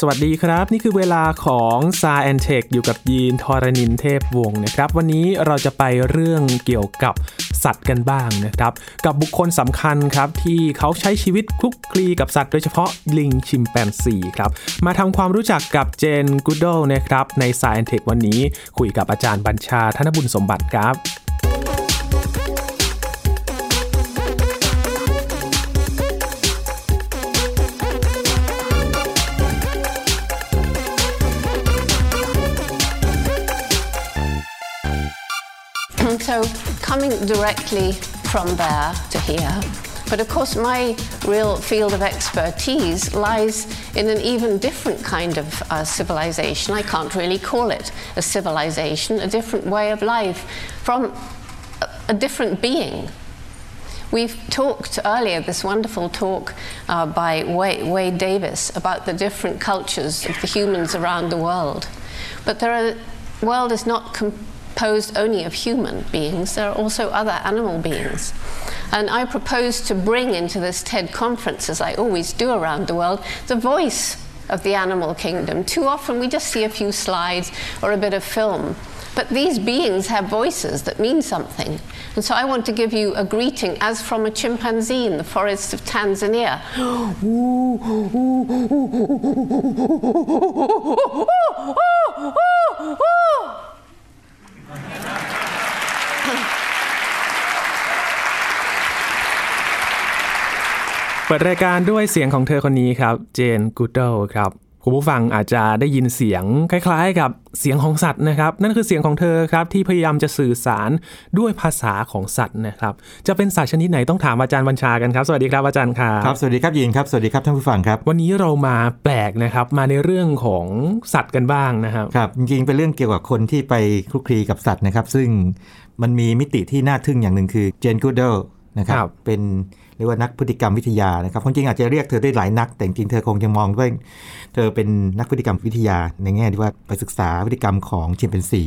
สวัสดีครับ นี่คือเวลาของ s าแอนเทคอยู่กับยีนทอรณินเทพวงศ์นะครับ วันนี้เราจะไปเรื่องเกี่ยวกับสัตว์กันบ้างนะครับ กับบุคคลสำคัญครับ ที่เขาใช้ชีวิตคลุกคลีกับสัตว์โดยเฉพาะลิงชิมแปนซีครับ มาทำความรู้จักกับเจนกูด e นะครับ ใน s าแอนเทควันนี้คุยกับอาจารย์บัญชาธนบุญสมบัติครับ coming directly from there to here, but of course my real field of expertise lies in an even different kind of uh, civilization. I can't really call it a civilization, a different way of life from a, a different being. We've talked earlier, this wonderful talk uh, by Wade, Wade Davis about the different cultures of the humans around the world. But the world is not composed only of human beings, there are also other animal beings. And I propose to bring into this TED conference, as I always do around the world, the voice of the animal kingdom. Too often we just see a few slides or a bit of film. But these beings have voices that mean something. And so I want to give you a greeting as from a chimpanzee in the forests of Tanzania. เปิดรายการด้วยเสียงของเธอคนนี้ครับ เจนกูดเดลครับ คุณผู้ฟังอาจจะได้ยินเสียงคล้ายๆ กับเสียงของสัตว์นะครับ นั่นคือเสียงของเธอครับที่พยายามจะสื่อสารด้วยภาษาของสัตว์นะครับ จะเป็นสัตว์ชนิดไหนต้องถามอาจารย์บัญชากันครับ สวัสดีครับอาจารย์ครับครับสวัสดีครับยินครับสวัสดีครับท่านผู้ฟังครับ วันนี้เรามาแปลกนะครับมาในเรื่องของสัตว์กันบ้างนะครับครับจริงๆเป็นเรื่องเกี่ยวกับคนที่ไปคลุกคลีกับสัตว์นะครับ ซึ่งมันมีมิติที่น่าทึ่งอย่างหนึ่งคือเจนกูเดลนะครับเป็น เรียกว่านักพฤติกรรมวิทยานะครับความจริงอาจจะเรียกเธอได้หลายนัก แต่จริงเธอคงจะมองว่าเธอเป็นนักพฤติกรรมวิทยาในแง่ที่ว่าไปศึกษาพฤติกรรมของชิมแปนซี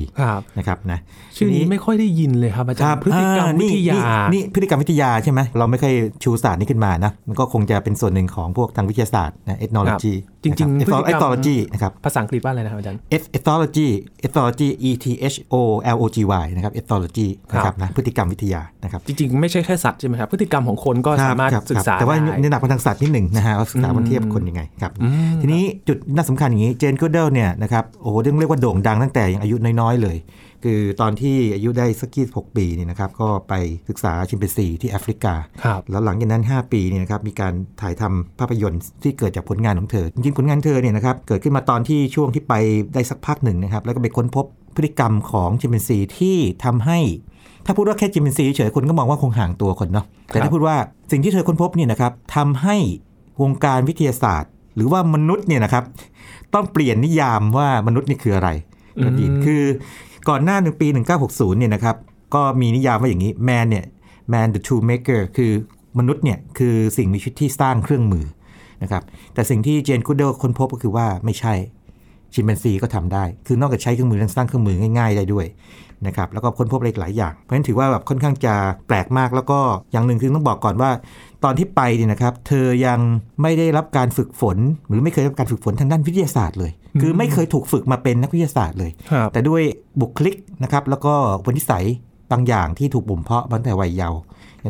นะครับนะชื่อนี้ไม่ค่อยได้ยินเลยครับอาจารย์พฤติกรรมวิทยานี่พฤติกรรมวิทยาใช่ไหมเราไม่เคยชูศาสตร์นี้ขึ้นมานะมันก็คงจะเป็นส่วนหนึ่งของพวกทางวิทยาศาสตร์นะเอทโนโลยีจริงๆเอทโนโลยีนะครับ ภาษาอังกฤษว่าอะไรนะครับอาจารย์เอทโนโลยีเอทโนโลยี E T H O L O G Y นะครับเอทโนโลยีนะครับนะพฤติกรรมวิทยานะครับ จริงๆ ไม่ใช่แค่สัตว์ใช่ไหมครับ พฤติกรรมของคนก็สามารถศึกษาแต่ว่าในหนักมาทางสัตว์นิดหนึ่งนะฮะว่าศึกษามันเทียบคนยังไงครับทีนี้จุดน่าสำคัญอย่างนี้เจนกูเดลเนี่ยนะครับโอ้โหเรียกว่าโด่งดังตั้งแต่ยังอายุน้อยๆเลย คือตอนที่อายุได้สักกี่หกปีนี่นะครับก็ไปศึกษาชิมเปนซีที่แอฟริกา แล้วหลังจากนั้น 5 ปีนี่นะครับมีการถ่ายทำภาพยนตร์ที่เกิดจากผลงานของเธอจริงๆผลงานเธอเนี่ยนะครับเกิดขึ้นมาตอนที่ช่วงที่ไปได้สักพักหนึ่งนะครับแล้วก็ไปค้นพบพฤติกรรมของชิมเปนซีที่ทำให้ ถ้าพูดว่าแค่จิมเปนซีเฉยคนก็มองว่าคงห่างตัวคนเนาะแต่ถ้าพูดว่าสิ่งที่เธอค้นพบเนี่ยนะครับทำให้วงการวิทยาศาสตร์ หรือว่ามนุษย์เนี่ยนะครับ ต้องเปลี่ยนนิยามว่ามนุษย์นี่คืออะไรครับคือก่อนหน้าหนึ่งปี 1960เนี่ยนะครับก็มีนิยามว่าอย่างนี้ man เนี่ย man the tool maker คือมนุษย์เนี่ยคือสิ่งมีชีวิตที่สร้างเครื่องมือนะครับแต่สิ่งที่เจนคูเดลค้นพบก็คือว่าไม่ใช่ชิมเปนซีก็ทำได้ คือนอกจากใช้เครื่องมือยังสร้างเครื่องมือง่ายๆได้ด้วย นะครับแล้วก็ค้นพบอะไรหลายอย่าง เพราะฉะนั้นถือว่าแบบค่อนข้างจะแปลกมากแล้วก็อย่างหนึ่งคือต้องบอกก่อนว่า ตอนที่ไปเนี่ยนะครับเธอยังไม่ได้รับการฝึกฝน หรือไม่เคยรับการฝึกฝนทางด้านวิทยาศาสตร์เลย คือไม่เคยถูกฝึกมาเป็นนักวิทยาศาสตร์เลย แต่ด้วยบุคลิกนะครับแล้วก็วันนิสัยบางอย่างที่ถูกบ่มเพาะตั้งแต่วัยเยาว์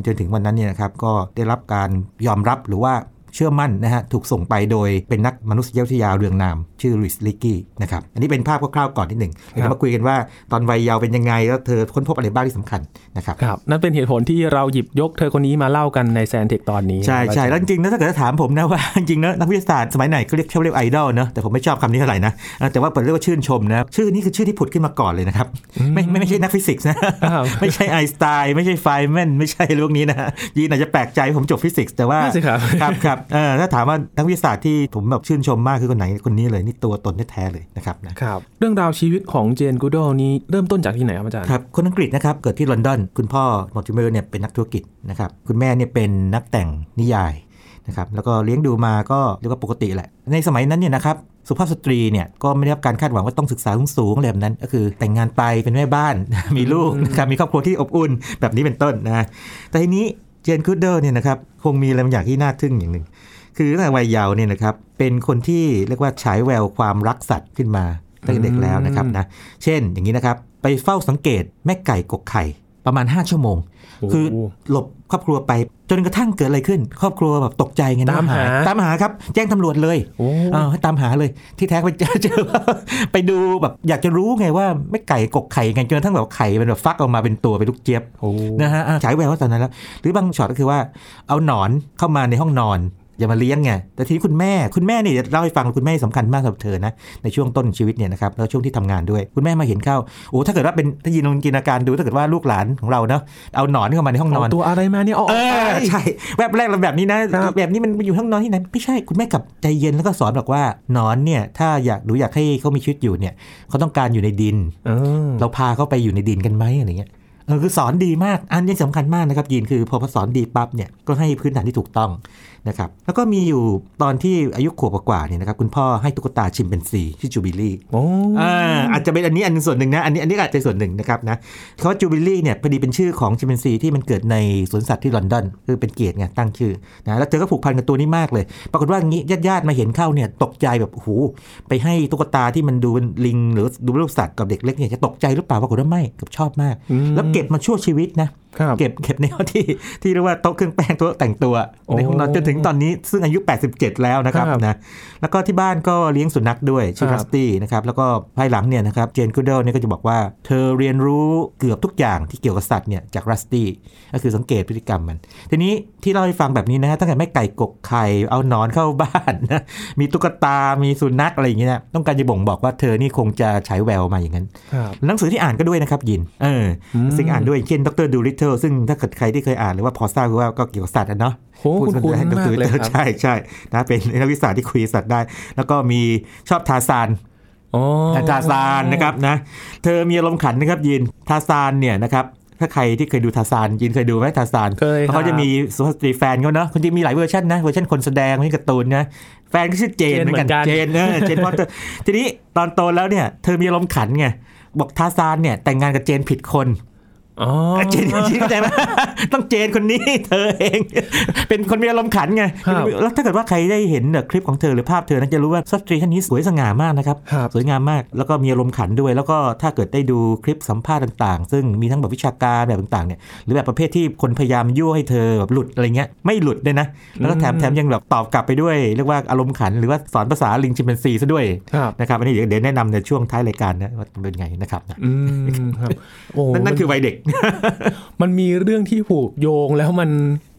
จนถึงวันนั้นเนี่ยนะครับก็ได้รับการยอมรับหรือว่า เชื่อมั่นนะฮะถูกส่งไปโดยเป็นนักมนุษยวิทยาเรืองนาม ชื่อริสลิกกี้นะครับอันนี้เป็นภาพคร่าวๆก่อนนิดหนึ่งเรามาคุยกันว่าตอนวัยเยาว์เป็นยังไง แล้วเธอค้นพบอะไรบ้างที่สำคัญนะครับครับนั่นเป็นเหตุผลที่เราหยิบยกเธอคนนี้มาเล่ากันในแซนเทคตอนนี้ใช่ใช่แล้วจริงๆนะถ้าเกิดถามผมนะว่าจริงๆนะนักวิทยาศาสตร์สมัยไหนเขาเรียกเขาเรียกไอดอลเนะแต่ผมไม่ชอบคำนี้เท่าไหร่นะแต่ว่าผมเรียกว่าชื่นชมนะชื่อนี้คือชื่อที่ผุดขึ้นมาก่อนเลยนะครับไม่ไม่ใช่นักฟิสิกส์นะไม่ใช่ไอน์สไตน์ไม่ใช่ไฟน์แมนไม่ใช่เรื่องนี้นะยีนอาจจะแปลกใจผมจบฟิสิกส์แต่ว่าครับครับถ้าถามว่านักวิทยาศาสตร์ที่ผมแบบชื่นชมมากคือคนไหนคนนี้เลยนี่ตัวตนแท้เลยนะครับนะครับ เรื่องราวชีวิตของเจนกูดอลล์นี้เริ่มต้นจากที่ไหนครับอาจารย์ครับคนอังกฤษนะครับเกิดที่ลอนดอนคุณพ่อมอร์ติเมอร์เนี่ยเป็นนักธุรกิจนะครับคุณแม่เนี่ยเป็นนักแต่งนิยายนะครับแล้วก็เลี้ยงดูมาก็เรียกว่าปกติแหละ ในสมัยนั้นเนี่ยนะครับสุภาพสตรีเนี่ยก็ไม่ได้รับการคาดหวังว่าต้องศึกษาสูงๆอะไรแบบนั้น ก็คือแต่งงานไปเป็นแม่บ้านมีลูกนะครับมีครอบครัวที่อบอุ่นแบบนี้เป็นต้นนะแต่ทีนี้เจน กูดอลล์เนี่ยนะครับคงมีอะไรบางอย่างที่น่าทึ่งอย่างหนึ่ง คือตั้งแต่วัยเยาว์เนี่ยนะครับเป็นคนที่เรียกว่าฉายแววความรักสัตว์ขึ้นมาตั้งแต่เด็กแล้วนะครับนะเช่นอย่างนี้นะครับไปเฝ้าสังเกตแม่ไก่กกไข่ ประมาณ 5 ชั่วโมงโอ้คือหลบครอบครัวไปจนกระทั่งเกิดอะไรขึ้น ครอบครัวแบบตกใจไงนะตามหาตามหาครับ แจ้งตำรวจเลยโอ้เออให้ตามหาเลยที่แท้ไปเจอเจอว่าไปดูแบบอยากจะรู้ไงว่าแม่ไก่กกไข่ไงจนกระทั่งแบบไข่มันแบบฟักออกมาเป็นตัวเป็นลูกเจี๊ยบโอ้นะฮะอะฉายแววว่าตอนนั้นแล้ว หรือบางช็อตก็คือว่าเอาหนอนเข้ามาในห้องนอน อย่ามาเลี้ยงไงแต่ทีนี้คุณแม่คุณแม่เนี่ยเล่าให้ฟังคุณแม่สำคัญมากสำหรับเธอนะในช่วงต้นชีวิตเนี่ยนะครับแล้วช่วงที่ทำงานด้วย คุณแม่มาเห็นเข้าโอ้ถ้าเกิดว่าเป็นถ้ายินลองจินตนาการดูถ้าเกิดว่าลูกหลานของเราเนาะเอาหนอนเข้ามาในห้องนอนเอาตัวอะไรมาเนี่ยเอาอเออกไปอใช่แวบแรกเราแบบนี้นะครับแบบนี้มันอยู่ห้องนอนที่ไหนไม่ใช่คุณแม่กลับใจเย็นแล้วก็สอนบอกว่าหนอนเนี่ยถ้าอยากหนูอยากให้เขามีชีวิตอยู่เนี่ยเขาต้องการอยู่ในดินเออเราพาเขาไปอยู่ในดินกันไหมอะไรเงี้ย เออคือสอนดีมาก อันนี้สำคัญมากนะครับยินคือพอพอสอนดีปั๊บเนี่ยก็ให้พื้นฐานที่ถูกต้องนะครับแล้วก็มีอยู่ตอนที่อายุขวบกว่าๆเนี่ยนะครับคุณพ่อให้ตุ๊กตาชิมเปนซีชื่อจูบิลี่โอ้อ่าอาจจะเป็นอันนี้อันหนึงส่วนหนึ่งนะอันนี้อันนี้อาจจะส่วนหนึ่งนะครับนะคำว่าจูบิลี่เนี่ยพอดีเป็นชื่อของชิมแปนซีที่มันเกิดในสวนสัตว์ที่ลอนดอนคือเป็นเกียรติไงตั้งชื่อนะแล้วเธอก็ผูกพันกับตัวนี้มากเลย ปรากฏว่างี้ญาติๆมาเห็นเข้าเนี่ยตกใจแบบโอ้โหไปให้ตุ๊กตาที่มันดูเป็นลิงหรือดูรูปสัตว์กับเด็กเล็กเนี่ยจะตกใจหรือเปล่าปรากฏว่าไม่กลับชอบมาก แล้วก็ก็บมาชั่วชีวิตนะเก็บเก็บในห้องที่ที่เรียกว่าโต๊ะเครื่องแป้งโต๊ะแต่งตัวโอ้ในห้องนอนจนถึงตอนนี้ซึ่งอายุ 87 แล้วนะครับครับนะแล้วก็ที่บ้านก็เลี้ยงสุนัขด้วยชื่อครัรับสตี้นะครับแล้วก็ภายหลังเนี่ยนะครับเจนกูเดลเนี่ยก็จะบอกว่า เธอเรียนรู้เกือบทุกอย่างที่เกี่ยวกับสัตว์เนี่ยจากรัสตี้ก็คือสังเกตพฤติกรรมมัน ทีนี้ที่เล่าให้ฟังแบบนี้นะฮะตั้งแต่ไม่ไก่กกไข่เอาหนอนเข้าบ้านนะมีตุ๊กตา มีสุนัขอะไรอย่างเงี้ยนะต้องการจะบ่งบอกว่าเธอนี่คงจะฉายแววมาอย่างนั้นครับหนังสือที่อ่านก็ด้วยนะครับยินเอออสิ่งอ่านด้วยเช่นดรดูริทเทิลซึ่งถ้าเกิดใครที่เคยอ่านหรือว่าพอทราบคือว่าก็เกี่ยวกับสัตว์อะเนาะโอ้คุณคุณให้มากเลยครับใช่ใช่นะเป็นนักวิทยาศาสตร์ที่คุยสัตว์ได้ แล้วก็มีชอบทาร์ซานอ๋อทาร์ซานนะครับนะเธอมีอารมณ์ขันนะครับยีนทาร์ซานเนี่ยนะครับถ้าใครที่เคยดูทาร์ซานยีนเคยดูไหมทาร์ซานเคยเขาจะมีสุภาพสตรีแฟนเขาเนาะคนจะมีหลายเวอร์ชันนะเวอร์ชันคนแสดงเวอร์ชันการ์ตูนนะแฟนก็ชื่อเจนเจนเหมือนกันเหมือนกันเจนเออเจนพอตเตอร์ทีนี้ตอนโตแล้วเนี่ยเธอมีอารมณ์ขันไงบอกทาร์ซานเนี่ยแต่งงานกับเจนผิดคนอ๋อ เจนจริงๆเข้าใจไหมต้องเจนคนนี้เธอเอง เป็นคนมีอารมณ์ขันไงครับแล้วถ้าเกิดว่าใครได้เห็นแบบคลิปของเธอหรือภาพเธอนะจะรู้ว่าสตรีท่านนี้สวยสง่ามากนะครับครับ สวยงามมากแล้วก็มีอารมณ์ขันด้วย แล้วก็ถ้าเกิดได้ดูคลิปสัมภาษณ์ต่างๆ ซึ่งมีทั้งแบบวิชาการแบบต่างๆเนี่ยหรือแบบประเภทที่คนพยายามยั่วให้เธอแบบหลุดอะไรเงี้ยไม่หลุดเลยนะ แล้วก็แถมแถมยังแบบตอบกลับไปด้วยเรียกว่าอารมณ์ขันหรือว่าสอนภาษาลิงชิมเปนซีซะด้วยครับนะครับอันนี้เดี๋ยวเดี๋ยวแนะนำในช่วงท้ายรายการนะว่าเป็นไงนะครับนะอืมครับโอ้นั่นนั่นคือวัยเด็กมันมีเรื่องที่ผูกโยงแล้วมัน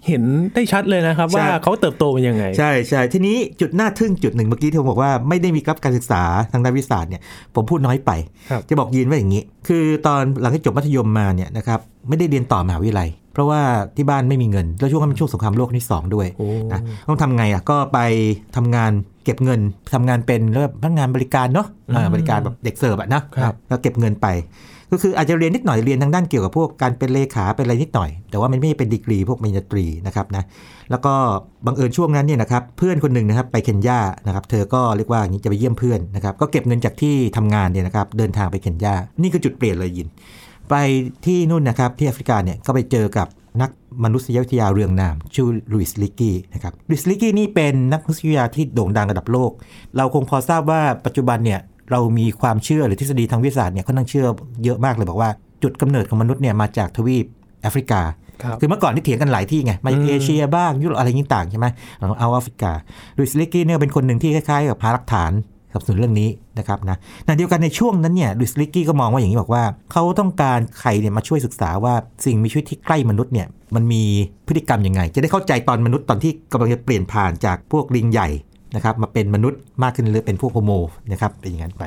เห็นได้ชัดเลยนะครับใช่ว่าเขาเติบโตเป็นยังไง ใช่ใช่ทีนี้จุดน่าทึ่งจุดหนึ่งเมื่อกี้ที่ผมบอกว่าไม่ได้มีกับการศึกษาทางด้านวิทยาศาสตร์เนี่ยผมพูดน้อยไปครับจะบอกยีนว่าอย่างนี้ คือตอนหลังจากจบมัธยมมาเนี่ยนะครับไม่ได้เรียนต่อมหาวิทยาลัย เพราะว่าที่บ้านไม่มีเงิน แล้วช่วงนั้นเป็นช่วงสงครามโลกครั้งที่สองด้วยโอ้นะต้องทำไงอะก็ไปทำงานเก็บเงินทำงานเป็นเรื่องพนักงานบริการเนาะอ่าบริการแบบเด็กเสิร์ฟอะนะครับแล้วเก็บเงินไป ก็คืออาจจะเรียนนิดหน่อยเรียนทางด้านเกี่ยวกับพวกการเป็นเลขาเป็นอะไรนิดหน่อย แต่ว่ามันไม่ได้เป็นดีกรีพวกปริญญาตรีนะครับนะแล้วก็บังเอิญช่วงนั้นเนี่ยนะครับเพื่อนคนหนึ่งนะครับไปเคนยานะครับเธอก็เรียกว่าอย่างนี้จะไปเยี่ยมเพื่อนนะครับก็เก็บเงินจากที่ทำงานเนี่ยนะครับเดินทางไปเคนยานี่คือจุดเปลี่ยนเลยยิน ไปที่นู่นนะครับที่แอฟริกาเนี่ยก็ไปเจอกับนักมนุษยวิทยาเรืองนามชื่อลุยส์ลิกกี้นะครับลุยส์ลิกกี้นี่เป็นนักมนุษยวิทยาที่โด่งดังระดับโลก เราคงพอทราบว่าปัจจุบันเนี่ย เรามีความเชื่อหรือทฤษฎีทางวิทยาศาสตร์เนี่ยค่อนข้างเชื่อเยอะมากเลยบอกว่าจุดกำเนิดของมนุษย์เนี่ยมาจากทวีปแอฟริกาครับคือเมื่อก่อนที่เถียงกันหลายที่ไง มาจากเอเชียบ้างยุโรปอะไรต่างๆใช่ไหมเอาเอาแอฟริกาหลุยส์ลีกกี้เนี่ยเป็นคนหนึ่งที่คล้ายๆกับหาหลักฐานสนับสนุนเรื่องนี้นะครับนะในเดียวกันในช่วงนั้นเนี่ยหลุยส์ลีกกี้ก็มองว่าอย่างนี้บอกว่า เขาต้องการใครเนี่ยมาช่วยศึกษาว่าสิ่งมีชีวิตที่ใกล้มนุษย์เนี่ยมันมีพฤติกรรมยังไง จะได้เข้าใจตอนมนุษย์ตอนที่กำลังจะเปลี่ยนผ่านจากพวกลิงใหญ่ นะครับมาเป็นมนุษย์มากขึ้นหรือเป็นพวก Homo นะครับเป็นอย่างนั้นไป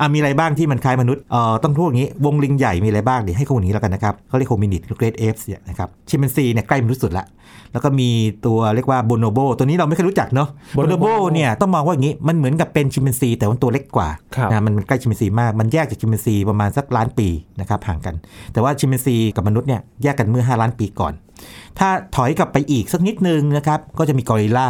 อะมีอะไรบ้างที่มันคล้ายมนุษย์เอ่อต้องพูดอย่างนี้วงลิงใหญ่มีอะไรบ้างเดี๋ยวให้ข้อมูลนี้แล้วกันนะครับเขาเรียก hominid หรือ great ape เนี่ยนะครับชิมแปนซีเนี่ยใกล้มนุษย์สุดละแล้วก็มีตัวเรียกว่า bonobo ตัวนี้เราไม่เคยรู้จักเนาะโบโน bonobo โบเนี่ยต้องมองว่าอย่างนี้มันเหมือนกับเป็นชิมแปนซีแต่ว่าตัวเล็กกว่าครับนะมันใกล้ชิมแปนซีมากมันแยกจากชิมแปนซีประมาณสักล้านปีนะครับห่างกัน แต่ว่าชิมแปนซีกับมนุษย์เนี่ยแยกกันเมื่อ 5 ล้านปีก่อน ถ้าถอยกลับไปอีกสักนิดนึงนะครับก็จะมีกอริลลา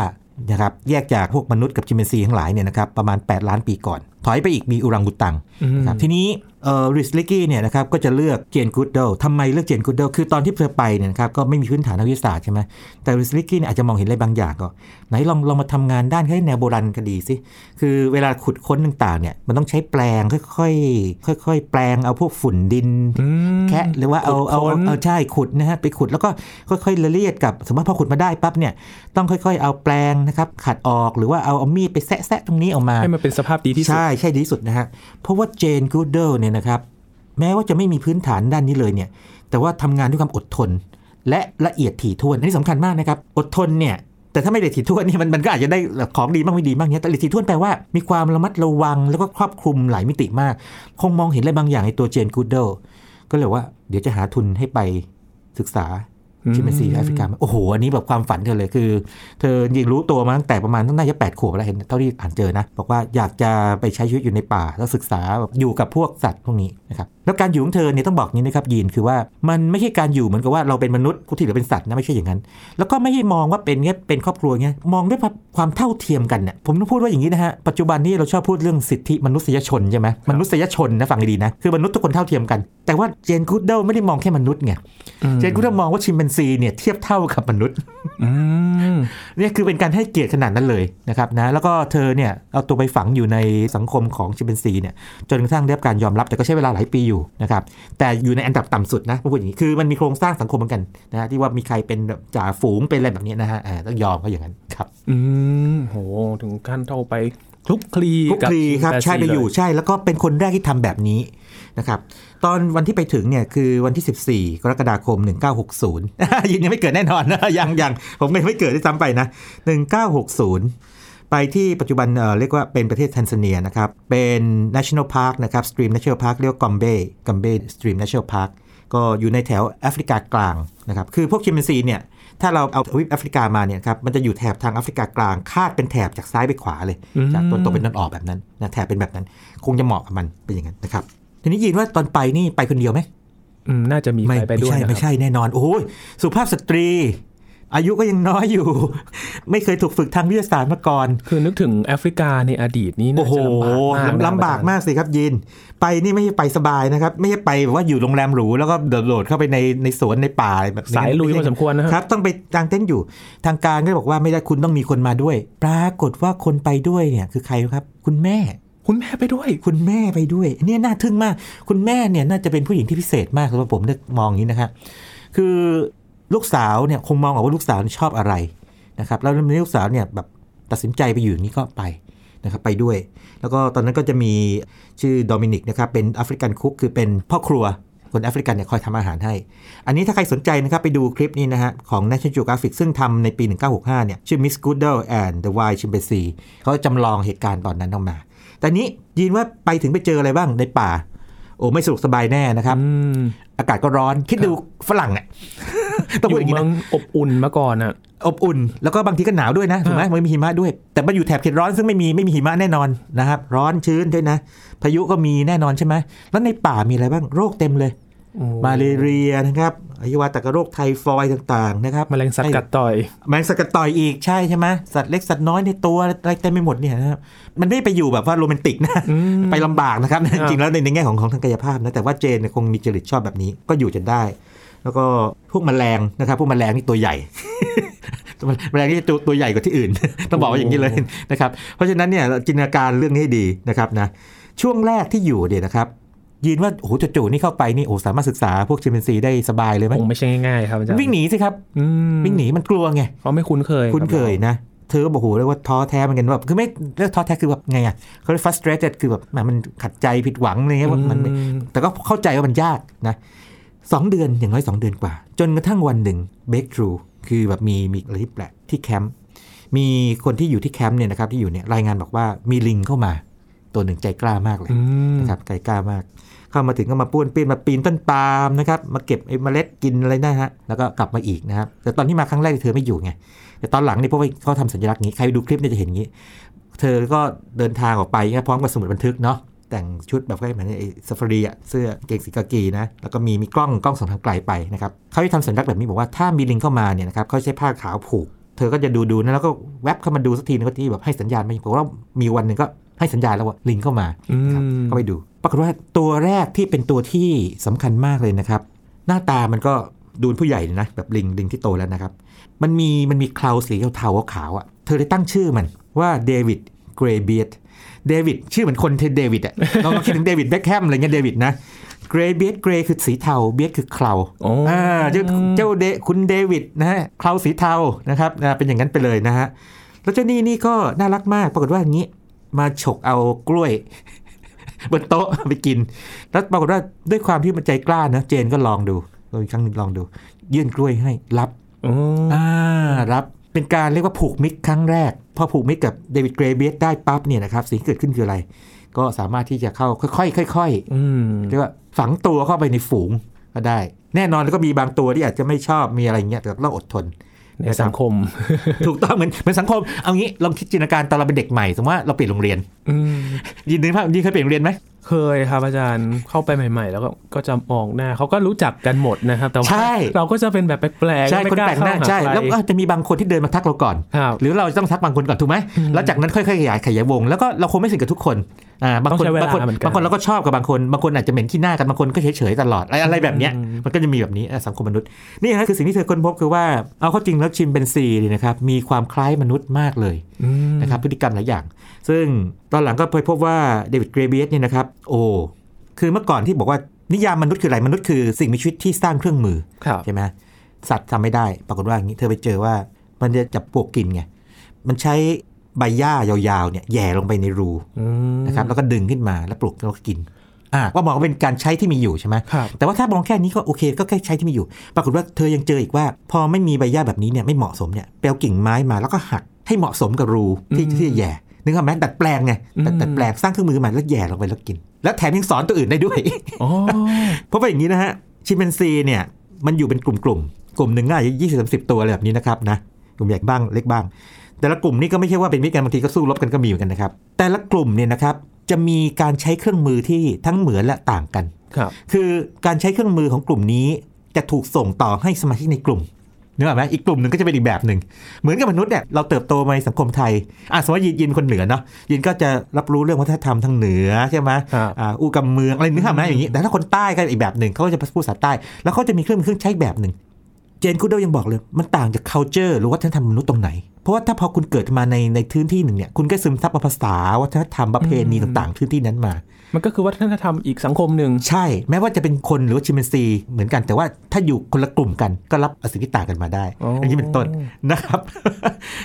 นะครับแยกจากพวกมนุษย์กับชิมเปนซีทั้งหลายเนี่ยนะครับประมาณ 8 ล้านปีก่อน ถอยไปอีกมีอุรังอุตังนะครับทีนี้ เอ่อริสลิกกี้เนี่ยนะครับก็จะเลือกเจนกูดเดลทำไมเลือกเจนกูดเดลคือตอนที่เธอไปเนี่ยนะครับก็ไม่มีพื้นฐานทางวิทยาศาสตร์ใช่ไหมแต่ริสลิกกี้เนี่ยอาจจะมองเห็นอะไรบางอย่างก็ไหนลองลองมาทำงานด้านให้แนวโบราณคดีสิคือเวลาขุดค้นต่างๆเนี่ยมันต้องใช้แปลงค่อยๆค่อย ๆ แปลงเอาพวกฝุ่นดินอืมแคะหรือว่าเอาขุดเอาค้นเอาใช่ขุดนะฮะไปขุดแล้วก็ค่อยๆละเลียดกับ สมมติพอขุดมาได้ปั๊บเนี่ยต้องค่อย ๆ เอาแปลงนะครับขัดออกหรือว่าเอาเอามีดไปแซะๆตรงนี้ออกมาให้มันเป็นสภาพดีที่สุดใช่ใช่ดีที่สุดนะฮะเพราะว่าเจนกูดเดิลเนี่ยนะครับ แม้ว่าจะไม่มีพื้นฐานด้านนี้เลยเนี่ย แต่ว่าทำงานด้วยความอดทน และละเอียดถี่ถ้วน อันนี้สำคัญมากนะครับ อดทนเนี่ย แต่ถ้าไม่ละเอียดถี่ถ้วนเนี่ยมันมันก็อาจจะได้ของดีบ้างไม่ดีบ้างเนี่ยแต่ละเอียดถี่ถ้วนแปลว่ามีความระมัดระวังแล้วก็ครอบคลุมหลายมิติมาก คงมองเห็นอะไรบางอย่างในตัวเจนกูดเดิลก็เลยว่าเดี๋ยวจะหาทุนให้ไปศึกษา ชิมเปนซีแอฟริกาโอ้โห อันนี้แบบความฝันเธอเลยคือ เธอยิงรู้ตัวมาตั้งแต่ประมาณตั้งน่าจะแปดขวบแล้วเห็นเท่าที่อ่านเจอนะ บอกว่าอยากจะไปใช้ชีวิตอยู่ในป่าแล้วศึกษาแบบอยู่กับพวกสัตว์พวกนี้นะครับแล้วการอยู่ของเธอเนี่ยต้องบอกนี้นะครับยีนคือว่ามันไม่ใช่การอยู่เหมือนกับว่าเราเป็นมนุษย์ผู้ที่เหลือเป็นสัตว์นะไม่ใช่อย่างนั้น แล้วก็ไม่ใช่มองว่าเป็นเงี้ยเป็นครอบครัวเงี้ยมองด้วยความเท่าเทียมกันเนี่ยผมต้องพูดว่าอย่างนี้นะฮะปัจจุบันนี้เราชอบพูดเรื่องสิทธิมนุษยชนใช่ไหมมนุษยชนนะฟังดีๆนะคือมนุษย์ทุกคนเท่าเทียมกัน แต่ว่าเจนกูดเดิลไม่ได้มองแค่มนุษย์ไงเจนกูดเดิลมองว่าชิมเปนซีเนี่ยเทียบเท่ากับมนุษย์อืมเนี่ยคือเป็นการให้เกียรติขนาดนั้นเลยนะครับนะแล้วก็เธอเนี่ยเอาตัวไปฝังอยู่ในสังคมของชิมเปนซีเนี่ยจนกระทั่งได้รับการยอมรับแต่ก็ใช้เวลาหลายปีอยู่นะครับแต่อยู่ในอันดับต่ำสุดนะพูดอย่างนี้คือมันมีโครงสร้างสังคมเหมือนกันนะฮะที่ว่ามีใครเป็นแบบจ่าฝูงเป็นอะไรแบบเนี้ยนะฮะอ่าต้องยอมเขาอย่างนั้นครับ อืมโหถึงขั้นเท่าไปคลุกคลีคลุกคลีครับกัใช่ไปอยู่เลใช่แล้วก็เป็นคนแรกที่ทำแบบนี้นะครับ ตอนวันที่ไปถึงเนี่ยคือวันที่ 14 กรกฎาคม 1960ยินยังไม่เกิดแน่นอนนะยังยังผมไม่ไม่เกิดด้ซ้ำไปนะ 1960 ไปที่ปัจจุบันเอ่อเรียกว่าเป็นประเทศแทนซาเนียนะครับ เป็น national park นะครับ stream national park เรียกว่า Gombe Gombe stream national park ก็อยู่ในแถวแอฟริกากลางนะครับ คือพวกชิมเปนซีเนี่ย ถ้าเราเอาทวีปแอฟริกามาเนี่ยครับ มันจะอยู่แถบทางแอฟริกากลาง คาดเป็นแถบจากซ้ายไปขวาเลย จากตะวันตกเป็นตะวันออกแบบนั้นนะแถบเป็นแบบนั้น คงจะเหมาะกับมันเป็นอย่างนั้นนะครับ ทีนี้ยินว่าตอนไปนี่ไปคนเดียวไหมอืมน่าจะมีใครไปด้วยไม่ใช่นะครับไม่ใช่แน่นอน โอ้ยสุภาพสตรี อายุก็ยังน้อยอยู่ ไม่เคยถูกฝึกทางวิทยาศาสตร์มาก่อน คือนึกถึงแอฟริกาในอดีตนี้โอ้น่าโหจะลำบากมากนะลำบากมากสิครับยิน ไปนี่ไม่ใช่ไปสบายนะครับ ไม่ใช่ไปแบบว่าอยู่โรงแรมหรูแล้วก็โดดๆเข้าไปในในสวนในป่าแบบนี้สายลุยพอสมควรนะคครัรับบต้องไปกางเต็นท์อยู่ ทางการก็บอกว่าไม่ได้คุณต้องมีคนมาด้วย ปรากฏว่าคนไปด้วยเนี่ย คือใครครับ คุณแม่ คุณแม่ไปด้วย คุณแม่ไปด้วย เนี่ยน่าทึ่งมาก คุณแม่เนี่ยน่าจะเป็นผู้หญิงที่พิเศษมากสำหรับผมนี่ยมองอย่างนี้นะครับคือลูกสาวเนี่ยคงมองออกว่าลูกสาวชอบอะไรนะครับ แล้วลูกสาวเนี่ยแบบตัดสินใจไปอยู่อย่างนี้ก็ไปนะครับไปด้วย แล้วก็ตอนนั้นก็จะมีชื่อโดมินิกนะครับเป็นแอฟริกันคุกคือเป็นพ่อครัวคนแอฟริกันเนี่ยคอยทำอาหารให้ อันนี้ถ้าใครสนใจนะครับไปดูคลิปนี้นะฮะของ National Geographic ซึ่งทำในปี 1965 เนี่ยชื่อ Miss Goodall and the Wild Chimpanzee เขาจำลองเหตุการณ์ตอนนั้นออกมา แต่นี้ยินว่าไปถึงไปเจออะไรบ้างในป่า โอ้ไม่สะดวกสบายแน่นะครับอืมอากาศก็ร้อนคิดดูฝรั่งอะต้องอพูดอย่างนี้ยู่เมืองนะอบอุ่นมาก่อนอะอบอุ่น แล้วก็บางทีก็หนาวด้วยนะถูกไหมมันมีหิมะด้วย แต่มันอยู่แถบเขตร้อนซึ่งไม่มีไม่มีหิมะแน่นอนนะครับ ร้อนชื้นด้วยนะ พายุก็มีแน่นอนใช่ไหมแล้วในป่ามีอะไรบ้างโรคเต็มเลยโอ้ มาเลเรียนะครับอหิวาตกโรคไทฟอยด์ต่างๆนะครับแมลงสัตว์กัดต่อยแมลงสัตว์กัดต่อยอีกใช่ใช่ไหมสัตว์เล็กสัตว์น้อยในตัวอะไรเต็มไปหมดเนี่ยนะครับมันไม่ได้ไปอยู่แบบว่าโรแมนติกนะไปลำบากนะครับจริงๆแล้วในในแง่ของของทางกายภาพนะแต่ว่าเจนเนี่ยคงมีจริตชอบแบบนี้ก็อยู่จนได้ แล้วก็พวกแมลงนะครับพวกแมลงนี่ตัวใหญ่แมลงนี่ตัวตัวใหญ่กว่าที่อื่น ต้องบอกว่าอย่างนี้เลยนะครับเพราะฉะนั้นเนี่ยเราจินตนาการเรื่องนี้ให้ดีนะครับนะช่วงแรกที่อยู่เนี่ยนะครับ ยินว่าโอ้โหจู่ๆนี่เข้าไปนี่โอ้สามารถศึกษาพวกชิมเปนซีได้สบายเลยไหมคงไม่ใช่ง่ายๆครับอาจารย์วิ่งหนีสิครับอืมวิ่งหนีมันกลัวไงเพราะไม่คุ้นเคยคุ้นเคยนะเธอก็บอกโหเรียกว่าท้อแท้เหมือนกันว่าคือไม่เรียกท้อแท้คือแบบไงอะเขาเรียก frustrated คือแบบแหมมันขัดใจผิดหวังอะไรเงี้ยว่ามันไม่อืมแต่ก็เข้าใจว่ามันยากนะสองเดือนอย่างน้อยสองเดือนกว่า จนกระทั่งวันหนึ่ง break through คือแบบมีมีอะไรที่แปลกที่แคมป์มีคนที่อยู่ที่แคมป์เนี่ยนะครับที่อยู่เนี่ยรายงานบอกว่ามีลิงเข้ามา ตัวหนึ่งใจกล้ามากเลยอืมนะครับใจกล้ามาก เข้ามาถึงก็มาป้วนเปี้ยนมาปีนต้นปาล์มนะครับมาเก็บไอ้เมล็ดกินอะไรนะฮะแล้วก็กลับมาอีกนะครับแต่ตอนที่มาครั้งแรกเธอไม่อยู่ไงแต่ตอนหลังนี่เพราะว่าเขาทำสัญลักษณ์นี้ใครไปดูคลิปเนี่ยจะเห็นอย่างนี้ เธอก็เดินทางออกไปนะพร้อมกับสมุดบันทึกเนาะแต่งชุดแบบว่าเหมือนไอ้ซาฟารีอะเสื้อเกงสีกากีนะแล้วก็มีมีกล้องกล้องส่องทางไกลไปนะครับเขาจะทำสัญลักษณ์แบบนี้บอกว่าถ้ามีลิงเข้ามาเนี่ยนะครับเขาใช้ผ้าขาวผูกเธอก็จะดูดูนะแล้วก็แวบเข้ามาดูสักทีนึงก็ที่แบบให้สัญญาณมาบอกว่ามีวันหนึ่งก็ ให้สัญญาณแล้วว่าลิงเข้ามาอืครับมก็ไปดู ปรากฏว่าตัวแรกที่เป็นตัวที่สำคัญมากเลยนะครับ หน้าตามันก็ดูเป็นผู้ใหญ่เลยนะแบบลิงลิงที่โตแล้วนะครับ มันมีมันมีเคราสีเทาๆขาวๆอะเธอเลยตั้งชื่อมันว่าเดวิดเกรย์เบียร์ดเดวิดชื่อเหมือนคนเท่เดวิดอะเราลองคิดถึงเดวิด เบ็คแฮมอะไรเงี้ยเดวิดนะเกรย์เบียร์ด grey คือสีเทา beard คือเคราโอ้อ่าเจ้าเจ้าเดคุณเดวิดนะฮะเคราสีเทานะครับอ่าเป็นอย่างนั้นไปเลยนะฮะแล้วเจ้านี่นี่ก็น่ารักมากปรากฏว่าอย่างนี้ มาฉกเอากล้วยบนโต๊ะไปกิน แล้วปรากฏว่าด้วยความที่มันใจกล้านะเจนก็ลองดูลองอีกครั้งหนึ่งลองดู ยื่นกล้วยให้รับโอ้อ่ารับเป็นการเรียกว่าผูกมิตรครั้งแรก พอผูกมิตรกับเดวิดเกรเบียสได้ปั๊บเนี่ยนะครับสิ่งที่เกิดขึ้นคืออะไร ก็สามารถที่จะเข้าค่อยๆค่อยๆอืมเรียกว่าฝังตัวเข้าไปในฝูงก็ได้ แน่นอนแล้วก็มีบางตัวที่อาจจะไม่ชอบมีอะไรเงี้ยแต่ต้องอดทน ในสังคม ถูกต้องเหมือนเหมือนสังคม เอางี้ลองคิดจินตนาการตอนเราเป็นเด็กใหม่สมมติว่าเราเปลี่ยนโรงเรียนอืมยินดีภาพยินเคยเปลี่ยนโรงเรียนไหมเคยครับอาจารย์เข้าไปใหม่ ๆ แล้วก็ก็จะมองหน้าเขาก็รู้จักกันหมดนะครับแต่ว่าใช่เราก็จะเป็นแบบแปลกๆใช่ไม่คนกล้าแปลกหน้าเข้าหาใช่ใครแล้วก็จะมีบางคนที่เดินมาทักเราก่อนครับหรือเราจะต้องทักบางคนก่อนถูกไหมแล้วจากนั้นค่อยๆขยายขยายวง แล้วก็เราคงไม่สนิทกับทุกคนอ่าบางคนต้องใช้เวลาบางคนเหมือนกันบางคนเราก็ชอบกับบางคนบางคนอาจจะเหม็นขี้หน้ากันบางคนก็เฉยๆตลอดอะไรอะไรแบบเนี้ยมันก็จะมีแบบนี้อะสังคมมนุษย์นี่นะคือสิ่งที่เธอค้นพบคือว่าเอาเข้าจริงแล้วชิมเป็นซีเนี่ยนะครับมีความคล้ายมนุษย์มากเลยอืมนะครับพฤติกรรมหลายอย่าง ซึ่งตอนหลังก็ไปพบว่าเดวิดเกรเบียสเนี่ยนะครับโอ้คือเมื่อก่อนที่บอกว่านิยามมนุษย์คืออะไรมนุษย์คือสิ่งมีชีวิตที่สร้างเครื่องมือครับใช่ไหมสัตว์ทำไม่ได้ ปรากฏว่าอย่างนี้เธอไปเจอว่ามันจะจับปลวกกินไงมันใช้ ใบหญ้ายาวๆเนี่ยแหย่ลงไปในรูอืมนะครับแล้วก็ดึงขึ้นมาแล้วปลุกแล้วก็กินอ่าก็มองว่าเป็นการใช้ที่มีอยู่ใช่ไหมครับแต่ว่าถ้ามองแค่นี้ก็โอเค ก็แค่ใช้ที่มีอยู่ ปรากฏว่าเธอยังเจออีกว่า พอไม่มีใบหญ้าแบบนี้เนี่ยไม่เหมาะสมเนี่ยไปเอากิ่งไม้มาแล้วก็หักให้เหมาะสมกับรูที่ที่จะแหย่นึกออกไหมดัดแปลงไงดัดดัดแปลงสร้างเครื่องมือมาแล้วแหย่ลงไปแล้วกิน แล้วแถมยังสอนตัวอื่นได้ด้วยอ๋อเพราะว่าอย่างนี้นะฮะชิมเปนซีเนี่ยมันอยู่เป็นกลุ่มๆกลุ่มหนึ่งก็อาจจะยี่สิบสามสิบตัวอะไรแบบนี้นะครับนะกลุ่มใหญ่บ้างเล็กบ้าง แต่ละกลุ่มนี่ก็ไม่ใช่ว่าเป็นมิตรกันบางทีก็สู้รบกันก็มีอยู่กันนะครับ แต่ละกลุ่มเนี่ยนะครับจะมีการใช้เครื่องมือที่ทั้งเหมือนและต่างกันครับคือการใช้เครื่องมือของกลุ่มนี้ จะถูกส่งต่อให้สมาชิกในกลุ่มนึกออกไหมอีกกลุ่มหนึ่งก็จะเป็นอีกแบบหนึ่งเหมือนกับมนุษย์เนี่ยเราเติบโตมาในสังคมไทยอะสมมติว่ายินยินคนเหนือเนาะยินก็จะรับรู้เรื่องวัฒนธรรมทางเหนือใช่ไหมครับอ่าอูกำเมืองอะไรนึกออกไหมอย่างนี้แต่ถ้าคนใต้ก็อีกแบบหนึ่งเขาก็จะพูดภาษาใต้ แล้วเขาจะมีเครื่องมือเครื่องใช้แบบหนึ่ง เจนคูเดลยังบอกเลย มันต่างจาก culture หรือวัฒนธรรมมนุษย์ตรงไหน เพราะว่าถ้าพอคุณเกิดมาในในพื้นที่หนึ่งเนี่ยคุณก็ซึมซับเอาภาษาวัฒนธรรมประเพณีต่างๆพื้นที่นั้นมา มันก็คือวัฒนธรรมอีกสังคมหนึ่งใช่ แม้ว่าจะเป็นคนหรือว่าชิมเปนซีเหมือนกัน แต่ว่าถ้าอยู่คนละกลุ่มกันก็รับสิ่งที่ต่างกันมาได้อ๋ออัอันนี้เป็นต้นนะครับ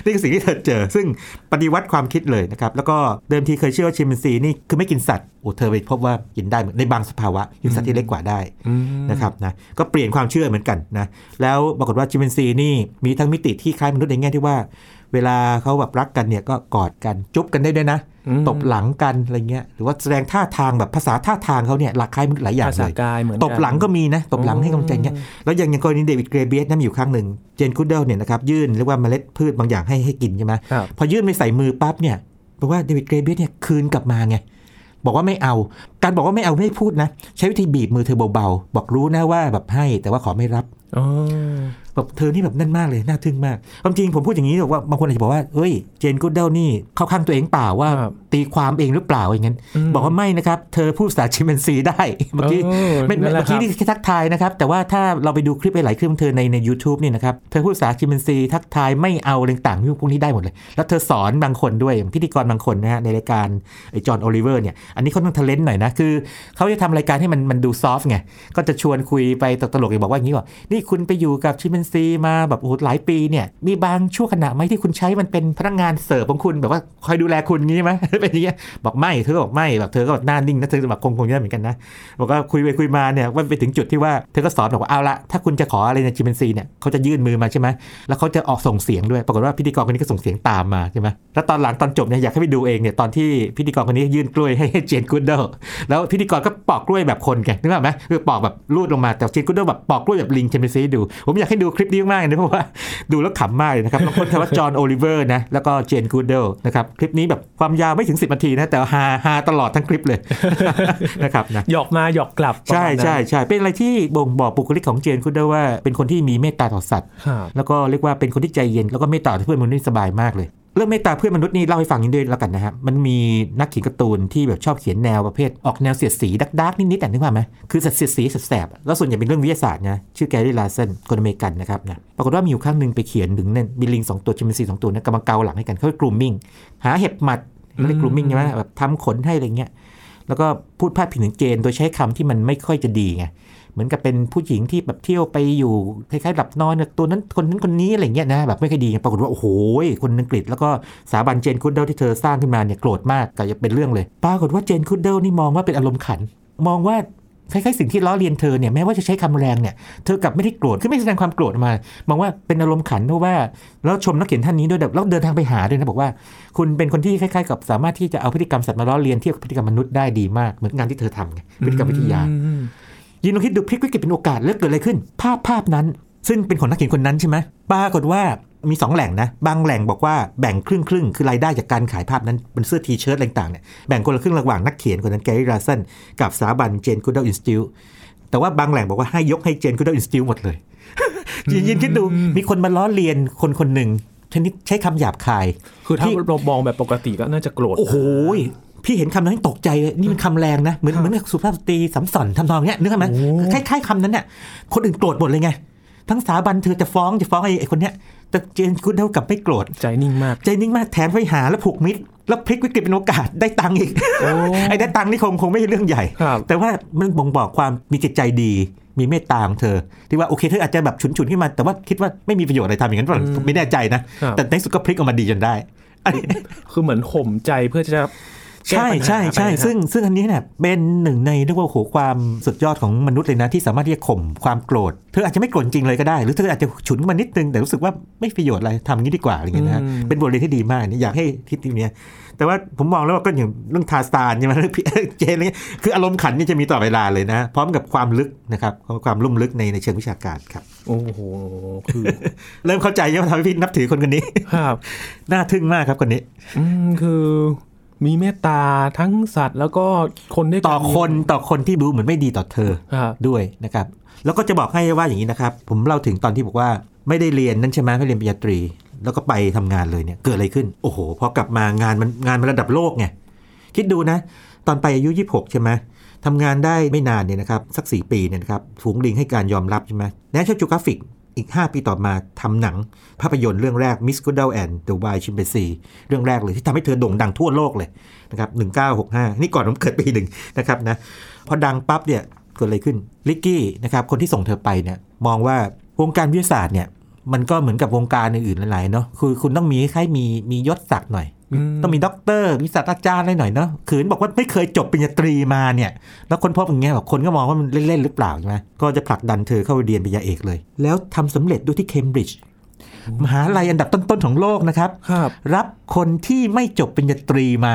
นี่คือสิ่งที่เธอเจอ ซึ่งปฏิวัติความคิดเลยนะครับแล้วก็เดิมทีเคยเชื่อว่าชิมเปนซีนี่คือไม่กินสัตว์โอ้เธอไปพบว่ากินได้เหมือนในบางสภาวะกินสัตว์ที่เล็กกว่าได้อืมนะครับนะก็เปลี่ยนความเชื่อเหมือนกันนะแล้วปรากฏว่าชิมเปนซีนี่มีทั้งมิติที่คล้ายมนุษย์ในแง่ที่ว่า เวลาเขาแบบรักกันเนี่ยก็กอดกันจุ๊บกันได้ด้วยนะอืมตบหลังกันอะไรเงี้ยหรือว่าแสดงท่าทางแบบภาษาท่าทางเขาเนี่ยหลักคล้ายมนุษย์หลายอย่างภาเลษายกายเหมือนกันตบหลังก็มีนะตบหลังให้กำลังใจเงี้ยแล้วอย่างอย่างกรณีเดวิดเกรเบียสนะมีอยู่ครั้งหนึ่งเจนคูดเดิลเนี่ยนะครับยื่นเรียกว่าเมล็ดพืชบางอย่างให้ให้กินใช่ไหมครับพอยื่นไปใส่มือปั๊บเนี่ยบอกว่าเดวิดเกรเบียสเนี่ยคืนกลับมาไงบอกว่าไม่เอา การบอกว่าไม่เอาไม่พูดนะ ใช้วิธีบีบมือเธอเบาๆ บอกรู้นะว่าแบบให้แต่ว่าขอไม่รับอ๋อ แบบเธอนี่แบบนั่นมากเลย น่าทึ่งมาก ความจริงผมพูดอย่างนี้บอกว่าบางคนอาจจะบอกว่าเฮ้ยเจนกูดอลล์นี่เข้าข้างตัวเองเปล่าว่าครับตีความเองหรือเปล่าอย่างนั้นอืมบอกว่าไม่นะครับ เธอพูดภาษาชิมแปนซีได้เมื่อกี้เออไม่นั่นแหละเมื่อกี้ครับนี่แค่ทักทายนะครับ แต่ว่าถ้าเราไปดูคลิปหลายๆคลิปของเธอในใน u t u b e เนี่ยนะครับ เธอพูดภาษาชิมแปนซีทักทายไม่เอาอะไรต่างๆพวกนี้ได้หมดเลย แล้วเธอสอนบางคนด้วยอย่างพิธีกรบางคนนะฮะในรายการไอ้จอห์นโอลิเวอร์เนี่ยอันนี้เขาต้องทะเล้นหน่อยนะคือเขาจะทำรายการให้มันมันดู soft ไงก็จะชวนคุยไปตลกๆอย่างบอกว่าอย่างนี้ว่านี่คุณไปอยู่กับชิมเปนซีมาแบบโอ้โหหลายปีเนี่ย มีบางช่วงขณะไหมที่คุณใช้มันเป็นพนักงานเสิร์ฟของคุณแบบว่าคอยดูแลคุณงี้ไหมเป็นอย่างเงี้ยบอกไม่เธอบอกไม่แบบเธอก็แบบหน้านิ่งนะเธอแบบคงคงจะเหมือนกันนะบอกว่าคุยไปคุยมาเนี่ยว่าไปถึงจุดที่ว่าเธอก็สอนบอกว่าเอาละถ้าคุณจะขออะไรในจิมเปนซีเนี่ยเขาจะยื่นมือมาใช่ไหมแล้วเขาจะออกส่งเสียงด้วยปรากฏว่าพิธีกรคนนี้ก็ส่งเสียงตามมาใช่ไหมแล้วตอนหลังตอนจบเนี่ยอยากให้ไปดูเองเนี่ยตอนที่พิธีกรคนนี้ยื่นกล้วยให้เจนกูดเดิลแล้วพิธีกรก็ปอกกล้วยแบบคนแกนึกออกไหมคือปอกแบบรูดลงมาแต่เจนกูดอลล์แบบปอกกล้วยแบบลิงชิมแปนซีดู ผมอยากให้ดูคลิปนี้มากเลยนะเพราะว่าดูแล้วขำมากเลยนะครับบางคนคำว่าจอห์นโอลิเวอร์นะแล้วก็เจนกูดอลล์นะครับคลิปนี้แบบความยาวไม่ถึง 10นาทีนะแต่ฮาฮาตลอดทั้งคลิปเลยนะครับนะหยอกมาหยอกกลับใช่ประมาณนั้นใช่ใช่เป็นอะไรที่บ่งบอกบุคลิกของเจน กูดอลล์ว่าเป็นคนที่มีเมตตาต่อสัตว์ครับแล้วก็เรียกว่าเป็นคนที่ใจเย็นแล้วก็เมตตาต่อเพื่อนมนุษย์สบายมากเลย เรื่องเมตตาเพื่อนมนุษย์นี่เล่าให้ฟังนิดด้วยแล้วกันนะฮะมันมีนักเขียนการ์ตูนที่แบบชอบเขียนแนวประเภทออกแนวเสียดสี dark ๆนิดๆแต่นึกออกไหมคือเสียดสีแสบแล้วส่วนใหญ่เป็นเรื่องวิทยาศาสตร์นะชื่อแกรี่ลาร์สันคนอเมริกันนะครับนะปรากฏว่ามีอยู่ครั้งหนึ่งไปเขียนถึงเนี่ยมีลิงสองตัวชิมแปนซีสองตัวนะกำลังเกาหลังให้กันเขาเรียก grooming หาเห็บหมัดเขาเรียก grooming ใช่ไหมแบบทำขนให้อะไรเงี้ยแล้วก็พูดพาดพิงถึงเจนโดยใช้คำที่มันไม่ค่อยจะดีไง เหมือนกับเป็นผู้หญิงที่แบบเที่ยวไปอยู่คล้ายๆหลับนอนตัวนั้นคนนั้นคนนี้อะไรเงี้ยนะแบบไม่ค่อยดีปรากฏว่าโอ้โหคนอังกฤษ แล้วก็สถาบันเจนคุดเดิลที่เธอสร้างขึ้นมาเนี่ยโกรธมากก็จะเป็นเรื่องเลย ปรากฏว่าเจนคุดเดิลนี่มองว่าเป็นอารมณ์ขัน มองว่าคล้ายๆสิ่งที่ล้อเลียนเธอเนี่ยแม้ว่าจะใช้คำแรงเนี่ยเธอกลับไม่ได้โกรธคือไม่แสดงความโกรธออกมามองว่าเป็นอารมณ์ขันเพราะว่าแล้วชมนักเขียนท่านนี้ด้วยแบบแล้วเดินทางไปหาด้วยนะบอกว่า คุณเป็นคนที่คล้ายๆ กับสามารถที่จะเอาพฤติกรรมสัตว์มาล้อเลียนเทียบกับพฤติกรรมมนุษย์ได้ดีมากเหมือนงานที่เธอทำไงพฤติกรรมวิทยา ยินลองคิดดูพลิกวิกฤตเป็นโอกาสแล้วเกิดอะไรขึ้น ภาพภาพนั้น ซึ่งเป็นของนักเขียนคนนั้นใช่ไหมปรากฏว่ามี 2 แหล่งนะ บางแหล่งบอกว่าแบ่งครึ่งครึ่งๆคือรายได้จากการขายภาพนั้นเป็นเสื้อ T-shirt อะไรต่างๆเนี่ยแบ่งคนละครึ่งระหว่างนักเขียนคนนั้นแกรี่ราสันกับสถาบันเจนกูดเดิลอินสติลแต่ว่าบางแหล่งบอกว่าให้ยกให้ Jane Goodall Institute หมดเลยยินยินคิดดูมีคนมาล้อเลียนคนคนหนึ่งชนิดใช้คำหยาบคาย คือถ้าที่เรามองแบบปกติก็น่าจะโกรธ โอ้โห พี่เห็นคำนั้นตกใจเลยนี่มันคำแรงนะ เหมือนเหมือนกับสุภาพสตรีสำส่อนทำนองเนี้ยนึกออกไหมโอ้คล้ายๆคำนั้นเนี่ยคนอื่นโกรธหมดเลยไง ทั้งสถาบันเธอจะฟ้องจะฟ้องไอ้ไอ้คนเนี้ยแต่เจนกูเดลกลับไม่โกรธใจนิ่งมาก ใจนิ่งมากแถมไปหาแล้วผูกมิตรแล้วพลิกวิกฤตเป็นโอกาสได้ตังค์อีกโอ้ไอ้ได้ตังค์นี่คงคงไม่ใช่เรื่องใหญ่ครับแต่ว่ามันบ่งบอกความมีจิตใจดี มีเมตตาของเธอ ที่ว่าโอเคเธออาจจะแบบฉุนๆขึ้นมา แต่ว่าคิดว่าไม่มีประโยชน์อะไรทำอย่างนั้นหรอกไม่แน่ใจนะครับแต่ในที่สุดก็พลิกออกมาดีจนได้อันนี้คือเหมือนข่มใจเพื่อจะแก้ ใช่ปัญหาใช่ใช่ไปนะซึ่งซึ่งอันนี้เนี่ยเป็นหนึ่งในเรียกว่าโอ้โหความสุดยอดของมนุษย์เลยนะ ที่สามารถที่จะข่มความโกรธ เธออาจจะไม่โกรธจริงเลยก็ได้ หรือเธออาจจะฉุนขึ้นมานิดนึงแต่รู้สึกว่าไม่ประโยชน์อะไรทำอย่างนี้ดีกว่าอะไรอย่างเงี้ยนะฮะอืมเป็นบทเรียนที่ดีมากนี่อยากให้ทิศทีเนี้ยแต่ว่าผมมองแล้วว่าก็อย่างเรื่องทาสตานใช่ไหมเรื่องพี่เจนอะไรเงี้ยคืออารมณ์ขันนี่จะมีต่อดเวลาเลยนะ พร้อมกับความลึกนะครับความลุ่มลึกในในเชิงวิชาการครับ โอ้โหคือเริ่มเข้าใจยังว่าทำให้พี่นับถือคนคนนี้ครับน่าทึ่งมากครับคนนี้อืมคือ มีเมตตาทั้งสัตว์ แล้วก็คนด้วยกัต่อคนต่อคนที่ดูเหมือนไม่ดีต่อเธอครับด้วยนะครับ แล้วก็จะบอกให้ว่าอย่างนี้นะครับ ผมเล่าถึงตอนที่บอกว่าไม่ได้เรียนนั่นใช่ไหมไม่เรียนปริญญาตรี แล้วก็ไปทำงานเลยเนี่ยเกิดอะไรขึ้น โอ้โหพอกลับมางานมันงานมันระดับโลกไงคิดดูนะ ตอนไปอายุ 26 ใช่ไหมทำงานได้ไม่นานเนี่ยนะครับสัก 4 ปีเนี่ยนะครับฝูงลิงให้การยอมรับใช่ไหม National Geographic อีก 5 ปีต่อมาทำหนังภาพยนตร์เรื่องแรก Miss Goodall and the Wild Chimpanzee เรื่องแรกเลยที่ทำให้เธอโด่งดังทั่วโลกเลยนะครับ1965 นี่ก่อนผมเกิดปีหนึ่งนะครับนะพอดังปั๊บเนี่ยเกิดอะไรขึ้นลิกกี้นะครับคนที่ส่งเธอไปเนี่ยมองว่าวงการวิทยาศาสตร์เนี่ยมันก็เหมือนกับวงการอื่นๆหลายๆเนาะคือคุณต้องมีคล้ายมีมียศศักดิ์หน่อย ต้องมีด็อกเตอร์มีศาสตราจารย์อะไรหน่อยเนาะขืนบอกว่าไม่เคยจบปริญญาตรีมาเนี่ย แล้วคนพบอย่างเงี้ยแบบคนก็มองว่ามันเล่นๆหรือเปล่าใช่ไหมก็จะผลักดันเธอเข้าไปเรียนปริญญาเอกเลย แล้วทำสำเร็จด้วยที่เคมบริดจ์มหาลัยอันดับต้นๆของโลกนะครับครับ รับคนที่ไม่จบปริญญาตรีมา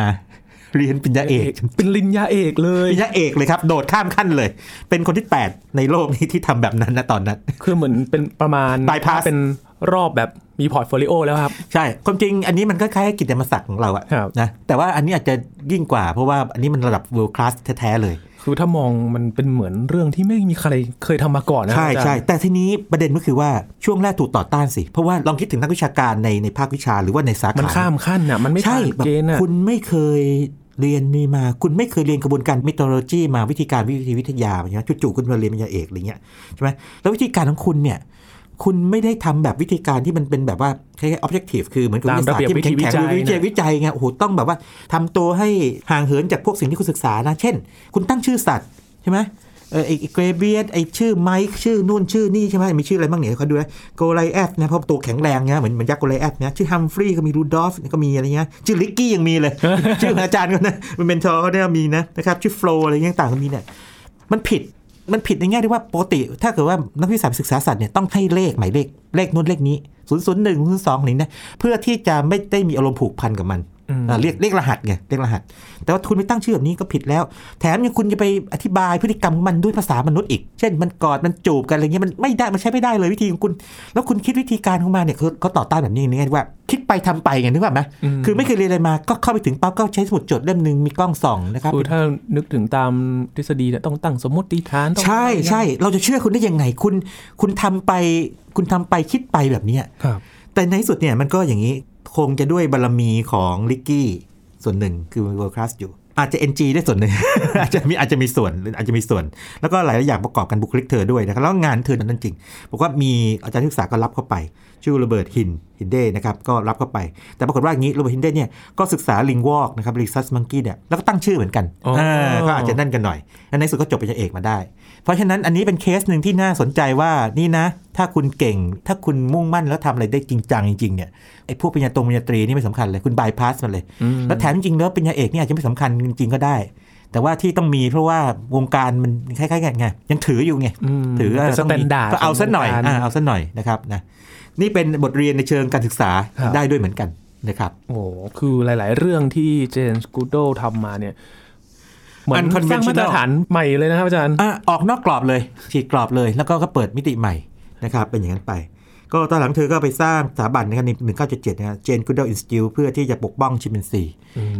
เรียนปริญญาเอก เป็นปริญญาเอกเลยปริญญาเอกเลยครับ โดดข้ามขั้นเลย เป็นคนที่ 8 ในโลกนี้ที่ทำแบบนั้นนะตอนนั้น คือเหมือนเป็นประมาณ Bypass เป็นรอบแบบ มี portfolio แล้วครับ ใช่ ความจริงอันนี้มันก็คล้ายๆกิตติมศักดิ์ของเราอะครับนะแต่ว่าอันนี้อาจจะยิ่งกว่าเพราะว่าอันนี้มันระดับ world class แท้ ๆ เลย คือถ้ามองมันเป็นเหมือนเรื่องที่ไม่มีใครเคยทำมาก่อนนะใช่อาจารย์ใช่แต่ทีนี้ประเด็นก็คือว่าช่วงแรกถูกต่อต้านสิ เพราะว่าลองคิดถึงนักวิชาการในในภาควิชาหรือว่าในสาขา มันข้ามขั้นอะมันไม่ใช่ผ่านแบบเกณฑ์อะคุณไม่เคยเรียนนี่มาคุณไม่เคยเรียนกระบวนการมิโทโลจีมาวิธีการวิธีวิทยาใช่ไหมจู่ๆคุณมาเรียนปริญญาเอกอะไรเงี้ยใช่ไหมแล้ววิธีการของคุณเนี่ย คุณไม่ได้ทำแบบวิธีการที่มันเป็นแบบว่าคล้ายๆ objective คือเหมือนกับตามวิทยาศาสตร์ที่มันแข็งระเบียบแข็งวิวิจัจัยยวิจัยไงโอ้โหต้องแบบว่าทำตัวให้ห่างเหินจากพวกสิ่งที่คุณศึกษานะ เช่น คุณตั้งชื่อสัตว์ใช่ไหมเออไอ้เกรย์เบียร์ดไอ้ชื่อไมค์ชื่อนู่นชื่อนี่ใช่ไหมมีชื่ออะไรบ้างเนี่ยเขาดูนะโกไลแอสนะเพราะตัวแข็งแรงเนี่ยเหมือนเหมือนยักษ์โกไลแอสเนี่ยชื่อฮัมฟรีย์ก็มีรูดอฟก็มีอะไรเงี้ยชื่อลิกกี้ยังมีเลย ชื่อของอาจารย์เขานะมันเป็นทอเขาเนี่ยมีนะนะครับชื่อโฟลอะไรเงี้ยต่างก็มีเนี่ยมันผิด มันผิดในแง่ที่ว่าปกติ ถ้าเกิดว่านักวิทยาศึกษาสัตว์เนี่ยต้องให้เลขหมายเลขเลขนู้นเลขนี้ศูนย์ศูนย์หนึ่งศูนย์สองอะไรนะเพื่อที่จะไม่ได้มีอารมณ์ผูกพันกับมัน เรียกเรียกรหัสไงเรียกรหัส แต่ว่าคุณไปตั้งชื่อแบบนี้ก็ผิดแล้ว แถมยังคุณจะไปอธิบายพฤติกรรมของมันด้วยภาษามนุษย์อีก เช่นมันกอดมันจูบกันอะไรเงี้ยมันไม่ได้มันใช้ไม่ได้เลยวิธีของคุณ แล้วคุณคิดวิธีการของมันเนี่ยคือเขาต่อต้านแบบนี้นี่ไงว่า คิดไปทำไปไงนึกว่าไหมอืมคือไม่เคยเรียนอะไรมาก็เข้าไปถึงปั๊บก็ใช้สมุดจดเล่มหนึ่งมีกล้องส่องนะครับคือถ้านึกถึงตามทฤษฎีเนี่ยต้องตั้งสมมติฐานต้องใช่อะไรนะใช่เราจะเชื่อคุณได้ยังไงคุณ คุณทำไป คุณทำไปคิดไปแบบเนี้ยครับแต่ในที่สุดเนี่ยมันก็อย่างนี้ คงจะด้วยบารมีของลิกกี้ส่วนหนึ่งคือ world class อยู่ อาจจะ NG ด้วยส่วนหนึ่ง อาจจะมีอาจจะมีส่วนอาจจะมีส่วน แล้วก็หลายอย่างประกอบกันบุคลิกเธอด้วยนะครับแล้วงานเธอนั้นจริงบอกว่ามีอาจารย์ที่ศึกษาก็รับเข้าไปชื่อโรเบิร์ตฮินฮินเดนะครับก็รับเข้าไป แต่ปรากฏว่าอย่างนี้โรเบิร์ตฮินเดเนี่ยก็ศึกษาลิงวอกนะครับ rhesus monkey เนี่ยแล้วก็ตั้งชื่อเหมือนกันอ๋ออ่าก็อาจจะนั่นกันหน่อยแล้วในที่สุดก็จบปริญญาเอกมาได้ เพราะฉะนั้นอันนี้เป็นเคสหนึ่งที่น่าสนใจว่านี่นะ ถ้าคุณเก่ง ถ้าคุณมุ่งมั่นแล้วทำอะไรได้จริงจังจริงๆเนี่ยไอ้พวกปริญญาตรงปริญญาตรีนี่ไม่สำคัญเลยคุณบายพาสมันเลย แล้วแถมจริงๆแล้วปริญญาเอกนี่อาจจะไม่สำคัญจริงๆก็ได้แต่ว่าที่ต้องมีเพราะว่าวงการมันคล้ายๆกันไงยังถืออยู่ไงอืมถือเป็นต้องมี standard ก็เอาสักหน่อยของวงการอ่าเอาสักหน่อยนะครับนะ นี่เป็นบทเรียนในเชิงการศึกษาครับได้ด้วยเหมือนกันนะครับโอ้คือหลาย ๆ เรื่องที่เจนส์กูโดทำมาเนี่ยเหมือนสร้างมาตรฐานใหม่เลยนะครับอาจารย์อะออกนอกกรอบเลยฉีกกรอบเลย แล้วก็ก็เปิดมิติใหม่นะครับเป็นอย่างนั้นไป ก็ตอนหลังเธอก็ไปสร้างสถาบันนะครับใน1977นะเจนกูเดลอินสติ e เพื่อที่จะปกป้องชิมเปนซี